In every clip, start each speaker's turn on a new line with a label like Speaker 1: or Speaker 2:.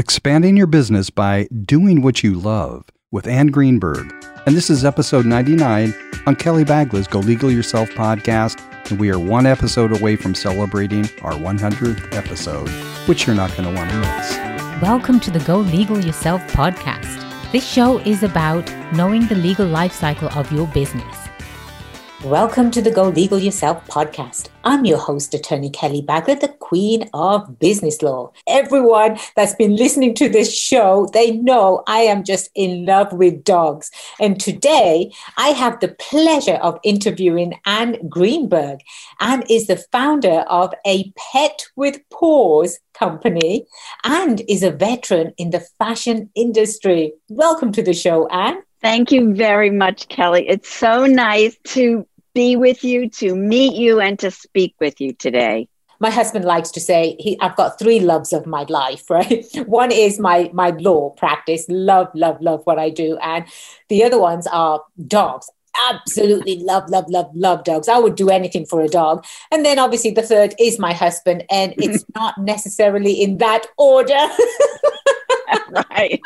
Speaker 1: Expanding Your Business by Doing What You Love with Ann Greenberg. And this is episode 99 on Kelly Bagla's Go Legal Yourself podcast. And we are one episode away from celebrating our 100th episode, which you're not going to want to miss.
Speaker 2: Welcome to the Go Legal Yourself podcast. This show is about knowing the legal life cycle of your business
Speaker 3: Welcome to the Go Legal Yourself podcast. I'm your host, Attorney Kelly Bagla, the Queen of Business Law. Everyone that's been listening to this show, they know I am just in love with dogs. And today I have the pleasure of interviewing Ann Greenberg. Ann is the founder of a Pet with Paws company and is a veteran in the fashion industry. Welcome to the show, Ann.
Speaker 4: Thank you very much, Kelly. It's so nice to be with you, to meet you, and to speak with you today.
Speaker 3: My husband likes to say he, I've got three loves of my life, right? One is my my law practice, love, love, love what I do, and the other ones are dogs. Absolutely love, love, love, love dogs. I would do anything for a dog. And then obviously the third is my husband, and it's not necessarily in that order.
Speaker 4: right.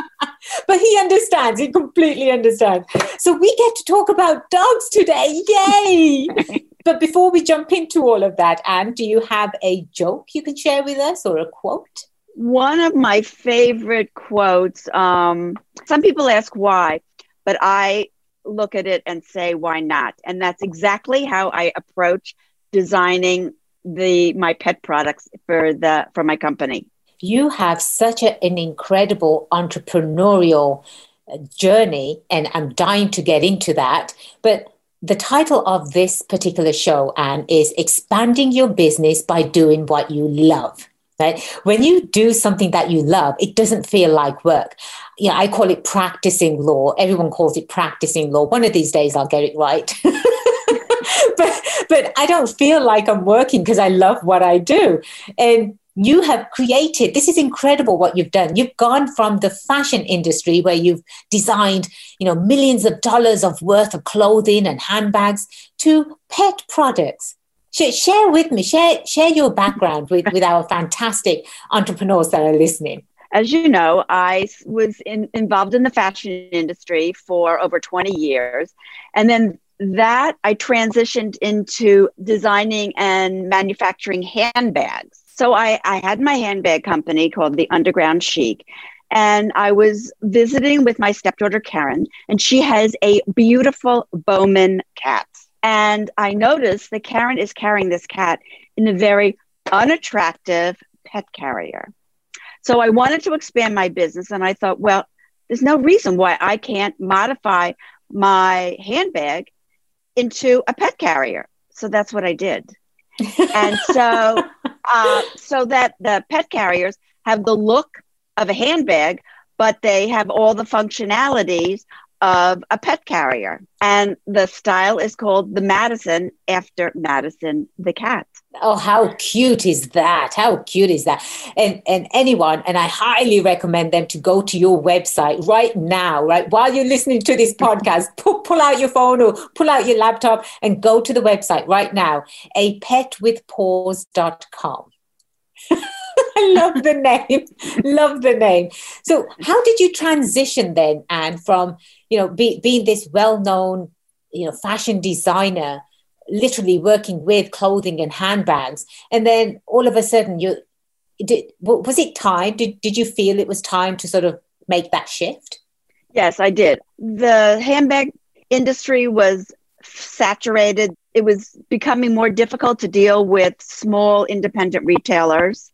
Speaker 3: but he understands. He completely understands. So we get to talk about dogs today. Yay! but before we jump into all of that, Ann, do you have a joke you can share with us or a quote?
Speaker 4: One of my favorite quotes. Um, some people ask why, but I look at it and say, why not? And that's exactly how I approach designing the my pet products for the for my company
Speaker 3: you have such a, an incredible entrepreneurial uh, journey, and I'm dying to get into that. But the title of this particular show, Ann, is Expanding Your Business by Doing What You Love. Right? When you do something that you love, it doesn't feel like work. You know, I call it practicing law. Everyone calls it practicing law. One of these days I'll get it right. but but I don't feel like I'm working because I love what I do. And you have created this is incredible what you've done. You've gone from the fashion industry where you've designed you know millions of dollars of worth of clothing and handbags to pet products. Share with me share share your background with, with our fantastic entrepreneurs that are listening.
Speaker 4: As you know i was in, involved in the fashion industry for over 20 years and then that i transitioned into designing and manufacturing handbags so I, I had my handbag company called the Underground Chic. And I was visiting with my stepdaughter, Karen, and she has a beautiful Bowman cat. And I noticed that Karen is carrying this cat in a very unattractive pet carrier. So I wanted to expand my business, and I thought, well, there's no reason why I can't modify my handbag into a pet carrier. So that's what I did and so uh, so that the pet carriers have the look of a handbag but they have all the functionalities of a pet carrier. And the style is called the madison after madison the cat
Speaker 3: oh how cute is that how cute is that and and anyone and i highly recommend them to go to your website right now right while you're listening to this podcast pull, pull out your phone or pull out your laptop and go to the website right now a petwithpaws.com I love the name. love the name. So, how did you transition then, Ann, from you know be, being this well-known you know fashion designer literally working with clothing and handbags. And then all of a sudden you did was it time? Did, did you feel it was time to sort of make that shift?
Speaker 4: Yes i did. The handbag industry was saturated. It was becoming more difficult to deal with small independent retailers.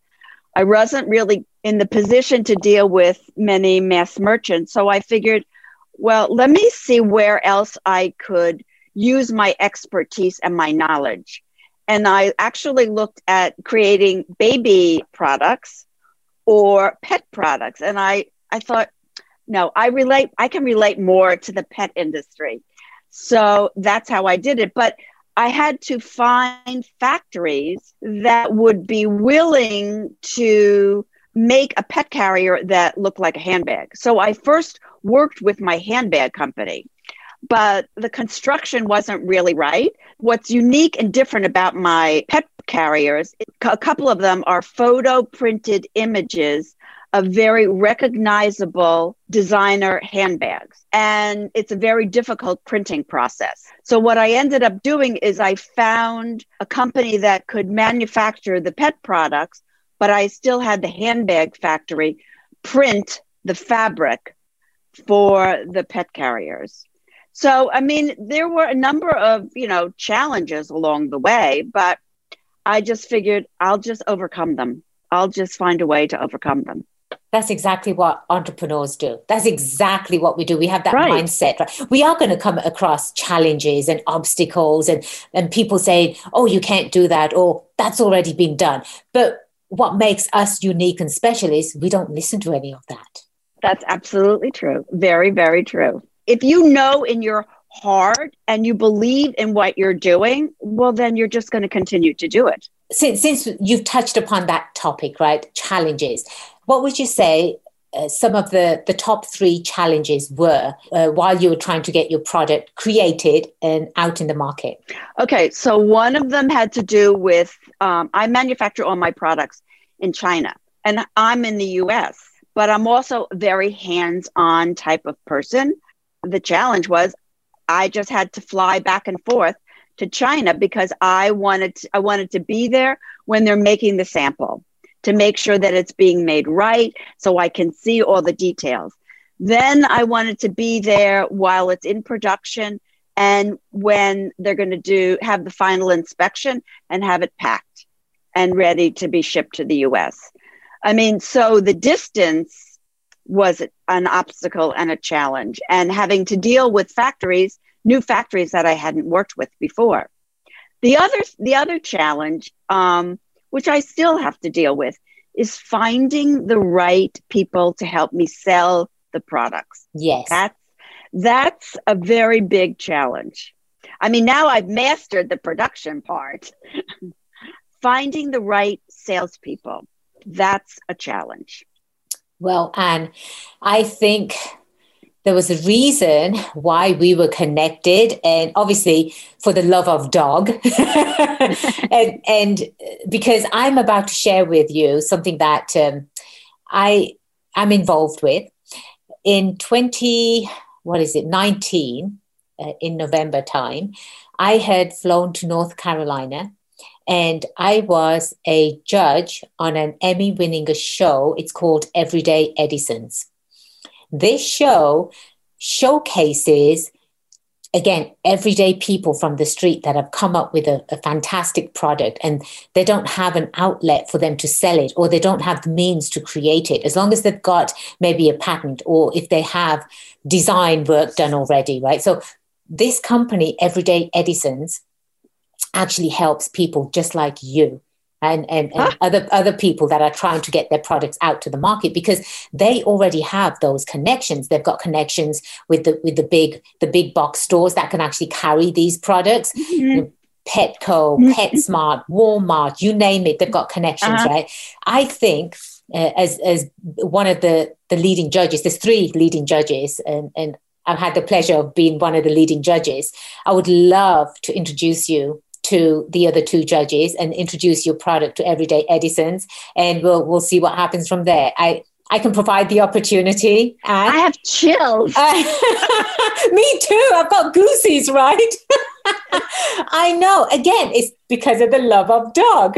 Speaker 4: I wasn't really in the position to deal with many mass merchants so i figured well let me see where else i could use my expertise and my knowledge. And I actually looked at creating baby products or pet products. And I, I thought, no, I relate, I can relate more to the pet industry. So that's how I did it. But I had to find factories that would be willing to make a pet carrier that looked like a handbag. So I first worked with my handbag company but the construction wasn't really right. What's unique and different about my pet carriers, a couple of them are photo printed images of very recognizable designer handbags. And it's a very difficult printing process. So, what I ended up doing is I found a company that could manufacture the pet products, but I still had the handbag factory print the fabric for the pet carriers. So, I mean, there were a number of, you know, challenges along the way, but I just figured I'll just overcome them. I'll just find a way to overcome them.
Speaker 3: That's exactly what entrepreneurs do. That's exactly what we do. We have that right. mindset. Right? We are going to come across challenges and obstacles and, and people say, oh, you can't do that, or that's already been done. But what makes us unique and special is we don't listen to any of that.
Speaker 4: That's absolutely true. Very, very true. If you know in your heart and you believe in what you're doing, well, then you're just going to continue to do it.
Speaker 3: Since, since you've touched upon that topic, right? Challenges. What would you say uh, some of the, the top three challenges were uh, while you were trying to get your product created and out in the market?
Speaker 4: Okay, so one of them had to do with um, I manufacture all my products in China and I'm in the US, but I'm also a very hands on type of person. The challenge was I just had to fly back and forth to China because I wanted to, I wanted to be there when they're making the sample to make sure that it's being made right so I can see all the details. Then I wanted to be there while it's in production and when they're going to do have the final inspection and have it packed and ready to be shipped to the US. I mean, so the distance was an obstacle and a challenge and having to deal with factories, new factories that I hadn't worked with before. The other the other challenge um, which I still have to deal with, is finding the right people to help me sell the products.
Speaker 3: Yes.
Speaker 4: That's that's a very big challenge. I mean, now I've mastered the production part. Finding the right salespeople, that's a challenge.
Speaker 3: Well, Ann, I think there was a reason why we were connected and obviously for the love of dog. And, and, because i'm about to share with you something that um, i am involved with. In 20 what is it 19 uh, in november time i had flown to north carolina and I was a judge on an Emmy winning show. It's called Everyday Edisons. This show showcases again everyday people from the street that have come up with a, a, fantastic product and they don't have an outlet for them to sell it or they don't have the means to create it as long as they've got maybe a patent or if they have design work done already right so this company everyday edisons actually helps people just like you and, and, and huh? other other people that are trying to get their products out to the market because they already have those connections they've got connections with the with the big the big box stores that can actually carry these products mm-hmm. petco mm-hmm. petsmart walmart you name it they've got connections uh-huh. right i think uh, as as one of the the leading judges there's three leading judges and and I've had the pleasure of being one of the leading judges. I would love to introduce you to the other two judges and introduce your product to everyday edisons and we'll we'll see what happens from there i I can provide the opportunity.
Speaker 4: I have chills. Uh,
Speaker 3: me too. I've got goosies, right? I know. Again, it's because of the love of dog.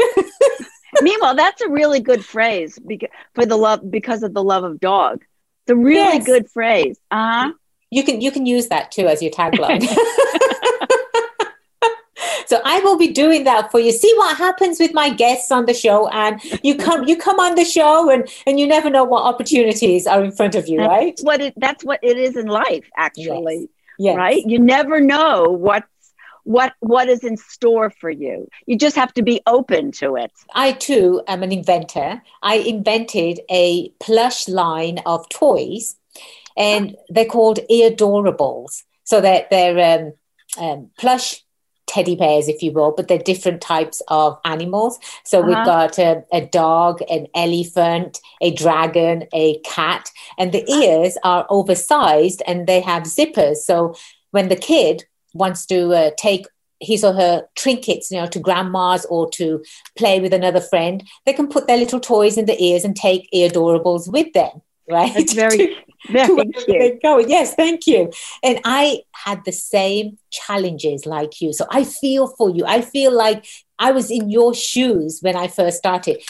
Speaker 4: Meanwhile, that's a really good phrase because, for the love because of the love of dog. It's a really yes. good phrase. Uh huh.
Speaker 3: You can you can use that too as your tagline. So I will be doing that for you. See what happens with my guests on the show, and you come you come on the show, and and you never know what opportunities are in front of you,
Speaker 4: that's
Speaker 3: right?
Speaker 4: What it, that's what it is in life, actually. Yes. Yes. Right? You never know what's what what is in store for you. You just have to be open to it.
Speaker 3: I too am an inventor. I invented a plush line of toys, and they're called Eadorables. So that they're, they're um, um, plush teddy bears, if you will, but they're different types of animals. So uh-huh. we've got a, a, dog, an elephant, a dragon, a cat, and the ears are oversized and they have zippers. So when the kid wants to uh, take his or her trinkets, you know, to grandma's or to play with another friend, they can put their little toys in the ears and take ear adorables with them, right?
Speaker 4: It's very, very cute.
Speaker 3: Go. Yes, thank you. And I had the same challenges like you. So I feel for you. I feel like I was in your shoes when I first started.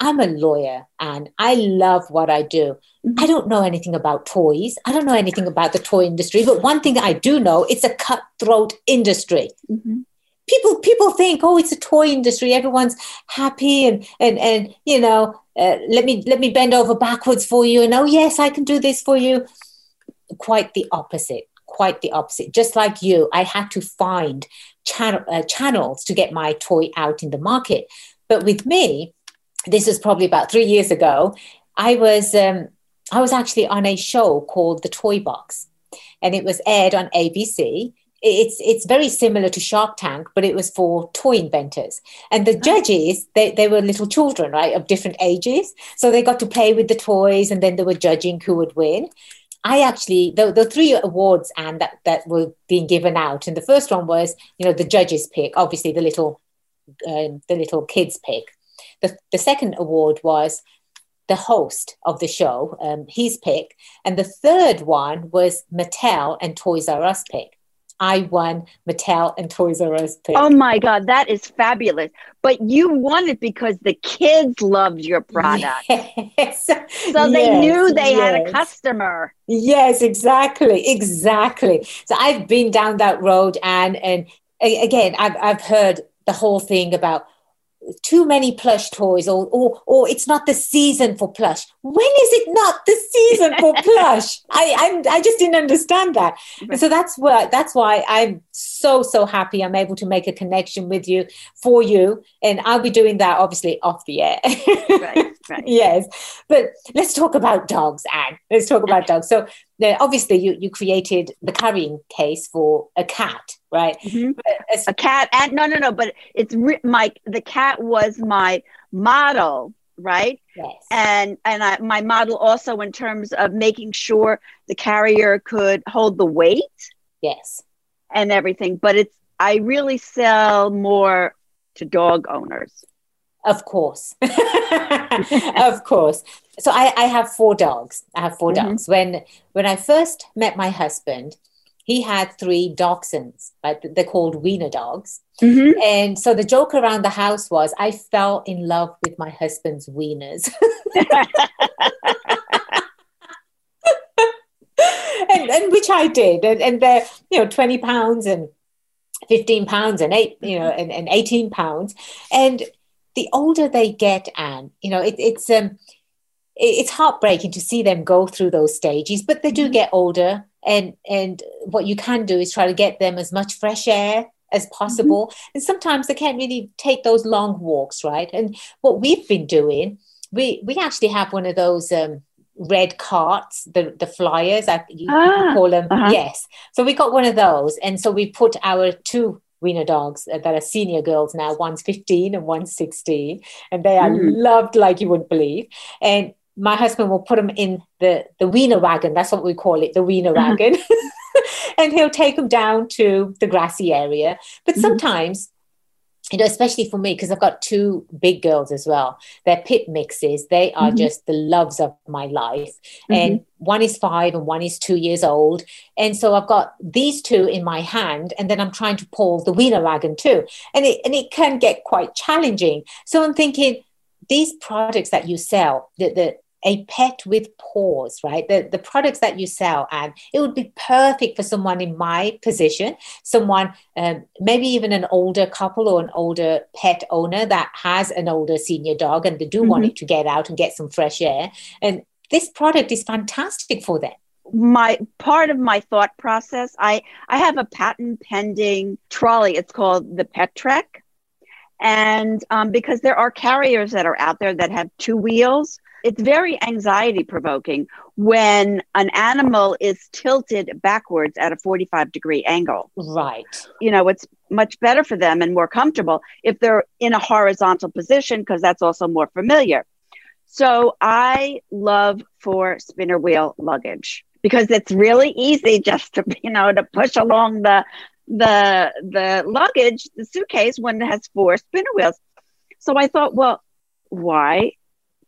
Speaker 3: I'm a lawyer and I love what I do. Mm-hmm. I don't know anything about toys. I don't know anything about the toy industry, but one thing I do know, it's a cutthroat industry. Mm-hmm. People people think, oh, it's a toy industry. Everyone's happy and and and you know, uh, let me let me bend over backwards for you. And oh yes, I can do this for you. Quite the opposite. Quite the opposite. Just like you, I had to find channel, uh, channels to get my toy out in the market. But with me, this was probably about three years ago. I was um, I was actually on a show called The Toy Box, and it was aired on ABC. It's it's very similar to Shark Tank, but it was for toy inventors. And the judges, they, they were little children, right, of different ages. So they got to play with the toys, and then they were judging who would win. I actually the, the three awards and that that were being given out, and the first one was you know the judges pick, obviously the little um, the little kids pick. The, the second award was the host of the show, um, his pick. And the third one was Mattel and Toys R Us pick. I won Mattel and Toys R Us pick.
Speaker 4: Oh my God, that is fabulous. But you won it because the kids loved your product. Yes. So they yes, knew they yes. had a customer.
Speaker 3: Yes, exactly. Exactly. So I've been down that road and and again, I've I've heard the whole thing about too many plush toys or, or or it's not the season for plush. When is it not the season for plush? I I'm, i just didn't understand that. And so that's why that's why i'm so so happy i'm able to make a connection with you for you. And i'll be doing that obviously off the air. Right, right. yes. But let's talk about dogs ann. Let's talk about dogs. So obviously you you created the carrying case for a cat right? Mm-hmm.
Speaker 4: A cat and no, no, no, but it's my the cat was my model, right?
Speaker 3: Yes.
Speaker 4: And and I, my model also in terms of making sure the carrier could hold the weight.
Speaker 3: Yes.
Speaker 4: And everything, but it's I really sell more to dog owners.
Speaker 3: Of course. of course. So I, I have four dogs. I have 4 mm-hmm. dogs. When when I first met my husband, he had three dachshunds, right? They're called wiener dogs. Mm-hmm. And so the joke around the house was I fell in love with my husband's wieners. and, and which I did. And, and they're, you know, 20 pounds and 15 pounds and eight, you know, and, and 18 pounds. And the older they get, and you know, it, it's, um, it's heartbreaking to see them go through those stages, but they do mm-hmm. get older and and what you can do is try to get them as much fresh air as possible mm-hmm. and sometimes they can't really take those long walks right and what we've been doing we we actually have one of those um, red carts the the flyers I, you, ah, call them uh-huh. yes so we got one of those and so we put our two wiener dogs that are senior girls now one's 15 and one's 16 and they are mm. loved like you wouldn't believe and my husband will put them in the the wiener wagon. That's what we call it, the wiener uh-huh. wagon. and he'll take them down to the grassy area. But mm-hmm. sometimes, you know, especially for me, because I've got two big girls as well. They're pit mixes. They are mm-hmm. just the loves of my life. Mm-hmm. And one is five and one is two years old. And so I've got these two in my hand, and then I'm trying to pull the wiener wagon too. And it and it can get quite challenging. So I'm thinking, these products that you sell, the, the a pet with paws, right? The, the products that you sell, and it would be perfect for someone in my position, someone, um, maybe even an older couple or an older pet owner that has an older senior dog and they do mm-hmm. want it to get out and get some fresh air. And this product is fantastic for them
Speaker 4: my part of my thought process i i have a patent pending trolley it's called the pet trek and um, because there are carriers that are out there that have two wheels it's very anxiety provoking when an animal is tilted backwards at a 45 degree angle.
Speaker 3: Right.
Speaker 4: You know, it's much better for them and more comfortable if they're in a horizontal position because that's also more familiar. So I love for spinner wheel luggage because it's really easy just to you know to push along the the the luggage, the suitcase, when it has four spinner wheels. So I thought, well, why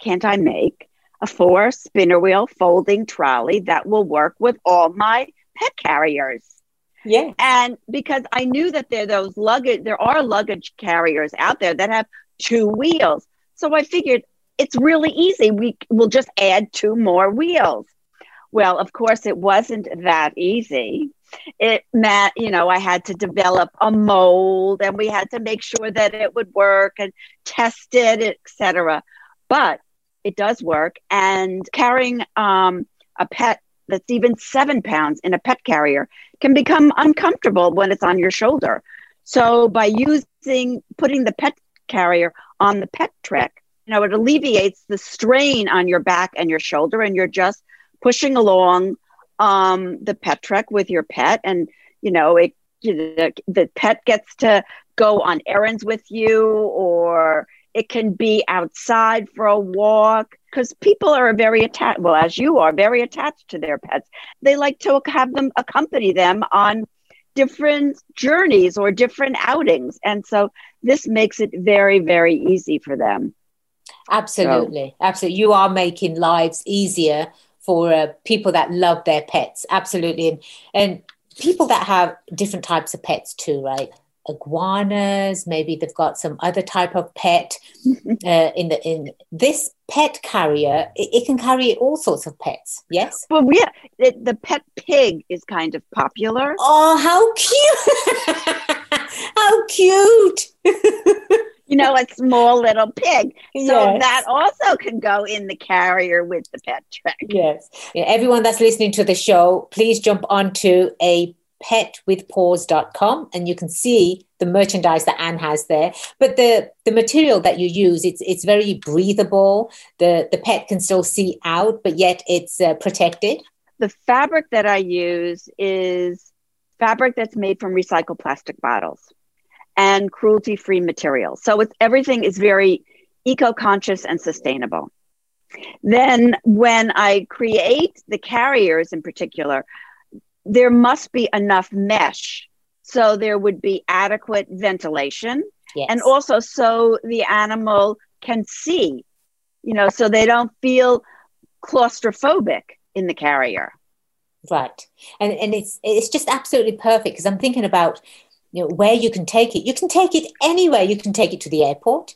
Speaker 4: can't I make a four spinner wheel folding trolley that will work with all my pet carriers?
Speaker 3: Yeah.
Speaker 4: And because I knew that there those luggage there are luggage carriers out there that have two wheels. So I figured it's really easy. We will just add two more wheels. Well, of course it wasn't that easy. It meant, you know, I had to develop a mold and we had to make sure that it would work and test it, etc. But it does work. And carrying um, a pet that's even seven pounds in a pet carrier can become uncomfortable when it's on your shoulder. So by using putting the pet carrier on the pet trek, you know, it alleviates the strain on your back and your shoulder, and you're just pushing along um, the pet trek with your pet, and you know, it you know, the, the pet gets to go on errands with you, or it can be outside for a walk because people are very attached well as you are very attached to their pets. They like to have them accompany them on different journeys or different outings and so this makes it very very easy for them.
Speaker 3: Absolutely. So. absolutely. You are making lives easier for uh, people that love their pets. Absolutely. And, and people that have different types of pets too right iguanas maybe they've got some other type of pet uh, in the in this pet carrier it, it, can carry all sorts of pets yes?
Speaker 4: Well yeah it, the pet pig is kind of popular.
Speaker 3: Oh how cute! How cute!
Speaker 4: You know a small little pig. So yes. that also can go in the carrier with the pet trek
Speaker 3: yes. Yeah, everyone that's listening to the show please jump onto a petwithpaws.com and you can see the merchandise that Ann has there. But the, the material that you use, it's, it's very breathable. The, the pet can still see out, but yet it's uh, protected.
Speaker 4: The fabric that I use is fabric that's made from recycled plastic bottles and cruelty free materials. So it's, everything is very eco conscious and sustainable. Then, when I create the carriers in particular, there must be enough mesh so there would be adequate ventilation. Yes. and also so the animal can see you know so they don't feel claustrophobic in the carrier.
Speaker 3: Right. And and it's it's just absolutely perfect because i'm thinking about you know where you can take it. You can take it anywhere. You can take it to the airport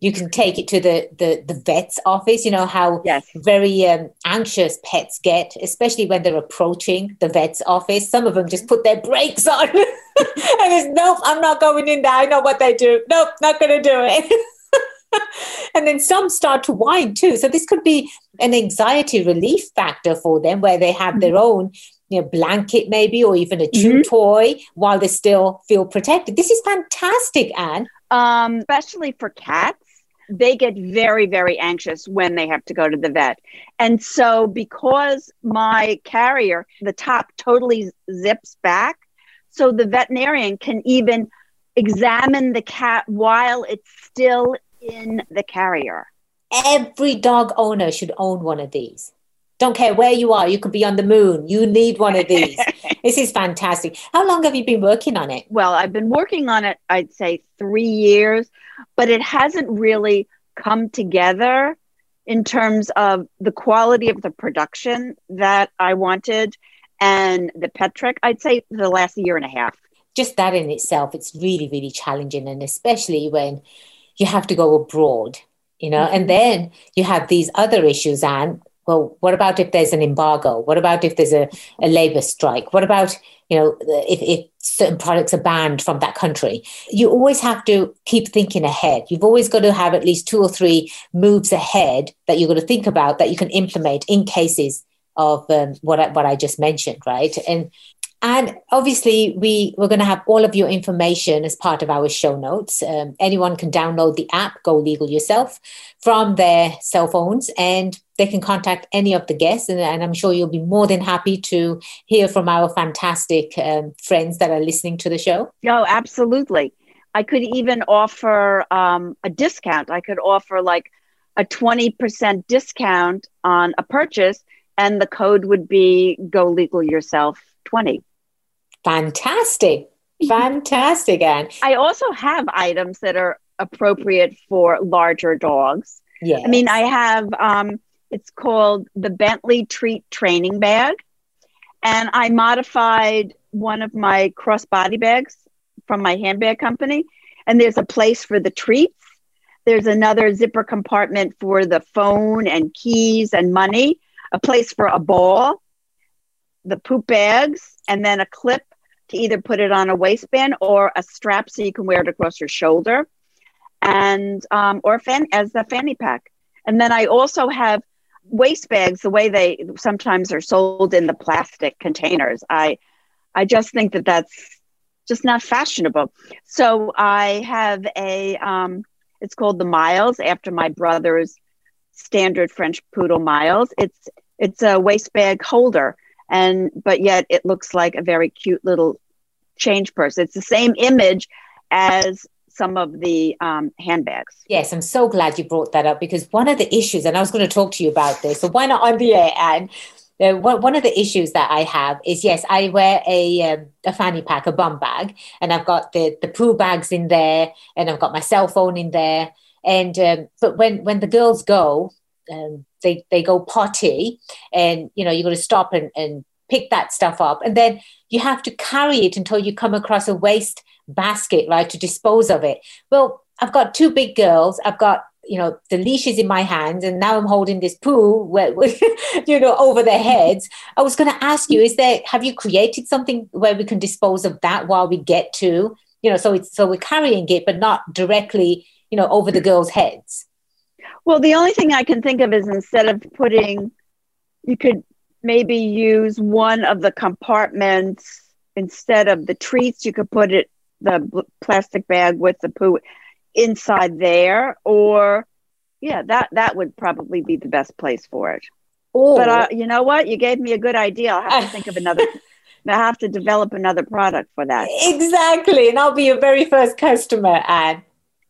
Speaker 3: you can take it to the the, the vet's office. You know how
Speaker 4: yes.
Speaker 3: very um, anxious pets get especially when they're approaching the vet's office. Some of them just put their brakes on. And it's nope i'm not going in there. I know what they do. Nope not going to do it. And then some start to whine too. So this could be an anxiety relief factor for them where they have mm-hmm. their own you know, blanket maybe or even a chew mm-hmm. toy while they still feel protected. This is fantastic ann.
Speaker 4: Um, especially for cats they get very, very anxious when they have to go to the vet. And so, because my carrier, the top totally zips back, so the veterinarian can even examine the cat while it's still in the carrier.
Speaker 3: Every dog owner should own one of these. Don't care where you are, you could be on the moon. You need one of these. this is fantastic. How long have you been working on it?
Speaker 4: Well, I've been working on it, I'd say three years, but it hasn't really come together in terms of the quality of the production that I wanted and the pet trek, I'd say the last year and a half.
Speaker 3: Just that in itself, it's really, really challenging. And especially when you have to go abroad, you know, mm-hmm. and then you have these other issues, and well, what about if there's an embargo? What about if there's a, a labor strike? What about, you know, if, if certain products are banned from that country? You always have to keep thinking ahead. You've always got to have at least two or three moves ahead that you're going to think about that you can implement in cases of um, what I, what I just mentioned, right? And and obviously, we, we're going to have all of your information as part of our show notes. Um, anyone can download the app, Go Legal Yourself, from their cell phones, and they can contact any of the guests. And, and I'm sure you'll be more than happy to hear from our fantastic um, friends that are listening to the show.
Speaker 4: Oh, absolutely. I could even offer um, a discount. I could offer like a 20% discount on a purchase, and the code would be Go Legal Yourself 20.
Speaker 3: Fantastic. Fantastic, Ann.
Speaker 4: I also have items that are appropriate for larger dogs.
Speaker 3: Yeah.
Speaker 4: I mean, I have um, it's called the Bentley Treat Training Bag, and I modified one of my crossbody bags from my handbag company. And there's a place for the treats. There's another zipper compartment for the phone and keys and money, a place for a ball, the poop bags, and then a clip to either put it on a waistband or a strap so you can wear it across your shoulder, and um, or fan as a fanny pack. And then I also have waste bags the way they sometimes are sold in the plastic containers. I I just think that that's just not fashionable. So I have a um, it's called the Miles after my brother's standard French poodle Miles. It's it's a waste bag holder and but yet it looks like a very cute little change purse. It's the same image as some of the um, handbags.
Speaker 3: Yes, I'm so glad you brought that up because one of the issues, and I was going to talk to you about this, so why not on the air? And uh, one of the issues that I have is yes, I wear a um, a fanny pack, a bum bag, and I've got the the poo bags in there, and I've got my cell phone in there. And um, but when when the girls go, um, they they go potty, and you know you got to stop and, and pick that stuff up, and then you have to carry it until you come across a waste basket, right, to dispose of it. Well, I've got two big girls. I've got you know the leashes in my hands and now i'm holding this poo where, you know over their heads i was going to ask you is there have you created something where we can dispose of that while we get to you know so it's so we're carrying it but not directly you know over the girls heads
Speaker 4: well the only thing i can think of is instead of putting you could maybe use one of the compartments instead of the treats you could put it the plastic bag with the poo inside there or yeah that that would probably be the best place for it.
Speaker 3: Or,
Speaker 4: but uh, you know what? You gave me a good idea. I'll have to think of another i have to develop another product for that.
Speaker 3: Exactly and i'll be your very first customer and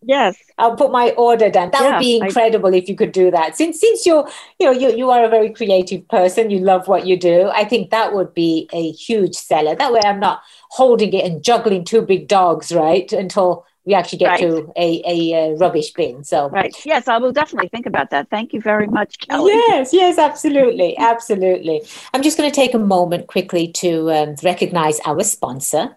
Speaker 4: yes
Speaker 3: i'll put my order down that yeah, would be incredible I, if you could do that since since you're you know you, you are a very creative person you love what you do i think that would be a huge seller that way i'm not holding it and juggling two big dogs right until we actually get right. to a, a, a, rubbish bin. So
Speaker 4: right, yes, I will definitely think about that. Thank you very much, Kelly.
Speaker 3: Yes, yes, absolutely, absolutely. I'm just going to take a moment quickly to um, recognize our sponsor.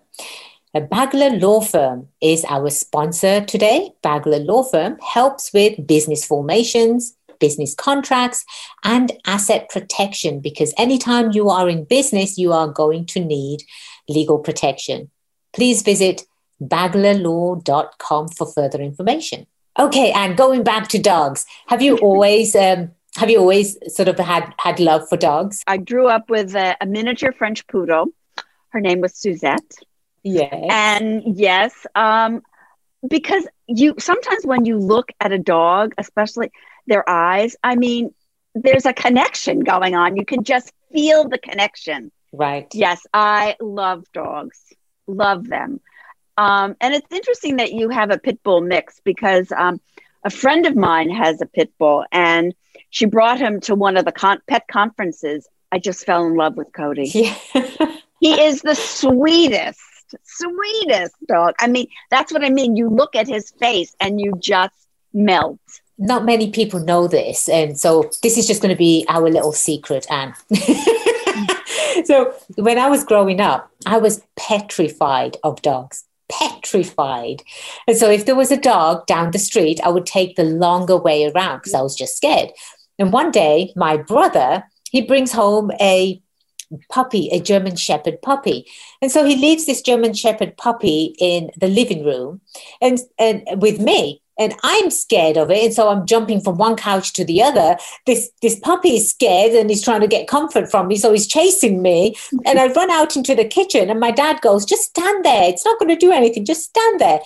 Speaker 3: Bagla Law Firm is our sponsor today. Bagla Law Firm helps with business formations, business contracts, and asset protection because anytime you are in business, you are going to need legal protection. Please visit baglalaw.com for further information. Okay, and going back to dogs, have you always um, have you always sort of had had love for dogs?
Speaker 4: I grew up with a, a miniature French poodle. Her name was Suzette.
Speaker 3: Yes.
Speaker 4: And yes, um, because you sometimes when you look at a dog, especially their eyes, I mean, there's a connection going on. You can just feel the connection.
Speaker 3: Right.
Speaker 4: Yes, I love dogs. Love them. Um, and it's interesting that you have a pit bull mix because um, a friend of mine has a pit bull and she brought him to one of the con- pet conferences. I just fell in love with Cody. Yeah. he is the sweetest, sweetest dog. I mean, that's what I mean. You look at his face and you just melt.
Speaker 3: Not many people know this. And so this is just going to be our little secret, Ann. so when I was growing up, I was petrified of dogs petrified. And so if there was a dog down the street, I would take the longer way around because I was just scared. And one day, my brother, he brings home a puppy, a German Shepherd puppy. And so he leaves this German Shepherd puppy in the living room and, and with me and I'm scared of it. And so I'm jumping from one couch to the other. This this puppy is scared and he's trying to get comfort from me. So he's chasing me. And I run out into the kitchen and my dad goes, just stand there. It's not going to do anything. Just stand there.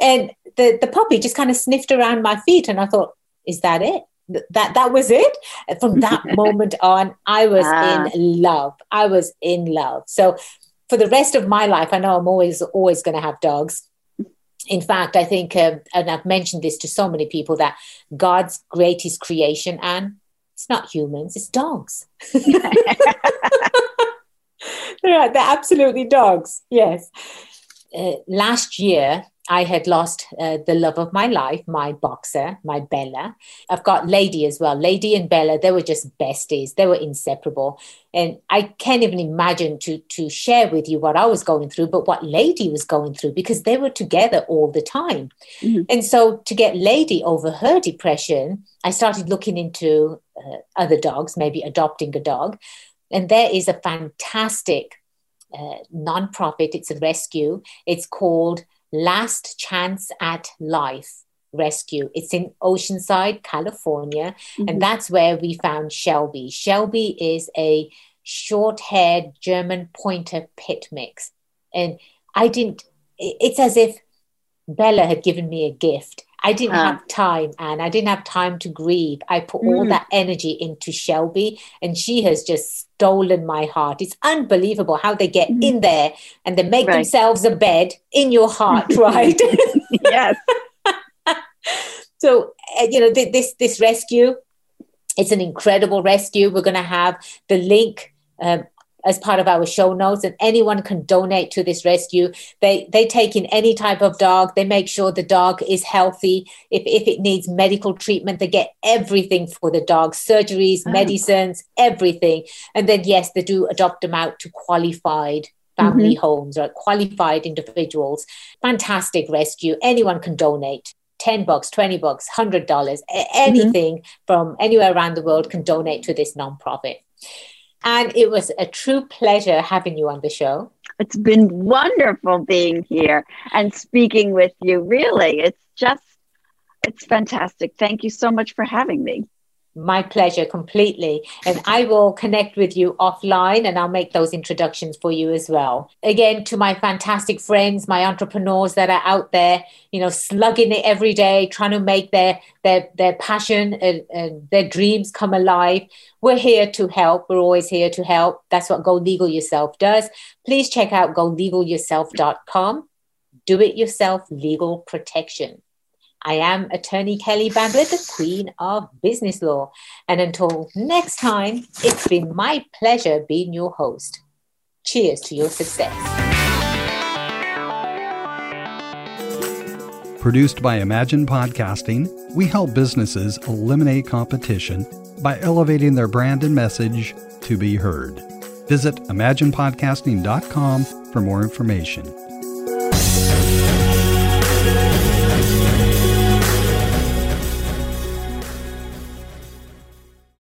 Speaker 3: And the, the puppy just kind of sniffed around my feet. And I thought, is that it? That that was it from that moment on i was ah. in love i was in love so for the rest of my life i know i'm always always going to have dogs in fact, I think, um, and I've mentioned this to so many people, that God's greatest creation, and it's not humans, it's dogs. they're, they're absolutely dogs, yes. uh, last year, I had lost uh, the love of my life, my boxer, my Bella. I've got Lady as well. Lady and Bella, they were just besties. They were inseparable. And I can't even imagine to, to share with you what I was going through, but what Lady was going through because they were together all the time. Mm-hmm. And so to get Lady over her depression, I started looking into uh, other dogs, maybe adopting a dog. And there is a fantastic uh, nonprofit, it's a rescue. It's called Last Chance at Life Rescue. It's in Oceanside, California, mm-hmm. and that's where we found Shelby. Shelby is a short haired German pointer pit mix. And I didn't, it's as if Bella had given me a gift. I didn't uh. have time, and I didn't have time to grieve. I put mm. all that energy into Shelby, and she has just stolen my heart. It's unbelievable how they get mm. in there and they make right. themselves a bed in your heart, right?
Speaker 4: yes.
Speaker 3: so, uh, you know, th- this this rescue, it's an incredible rescue. We're going to have the link um, as part of our show notes and anyone can donate to this rescue. They they take in any type of dog. They make sure the dog is healthy. If, if it needs medical treatment they get everything for the dog surgeries oh. medicines everything. And then yes they do adopt them out to qualified family mm-hmm. homes or qualified individuals. Fantastic rescue. Anyone can donate. 10 bucks 20 bucks 100 dollars. Anything mm-hmm. from anywhere around the world can donate to this nonprofit and it was a true pleasure having you on the show.
Speaker 4: It's been wonderful being here and speaking with you. Really, it's just, it's fantastic. Thank you so much for having me.
Speaker 3: My pleasure completely. And I will connect with you offline and I'll make those introductions for you as well. Again, to my fantastic friends, my entrepreneurs that are out there, you know, slugging it every day, trying to make their their their passion and, and their dreams come alive. We're here to help. We're always here to help. That's what Go Legal Yourself does. Please check out golegalyourself.com. Do it yourself legal protection. I am attorney Kelly Bagla, the Queen of Business Law. And until next time, it's been my pleasure being your host. Cheers to your success.
Speaker 1: Produced by Imagine Podcasting, we help businesses eliminate competition by elevating their brand and message to be heard. Visit imaginepodcasting.com for more information.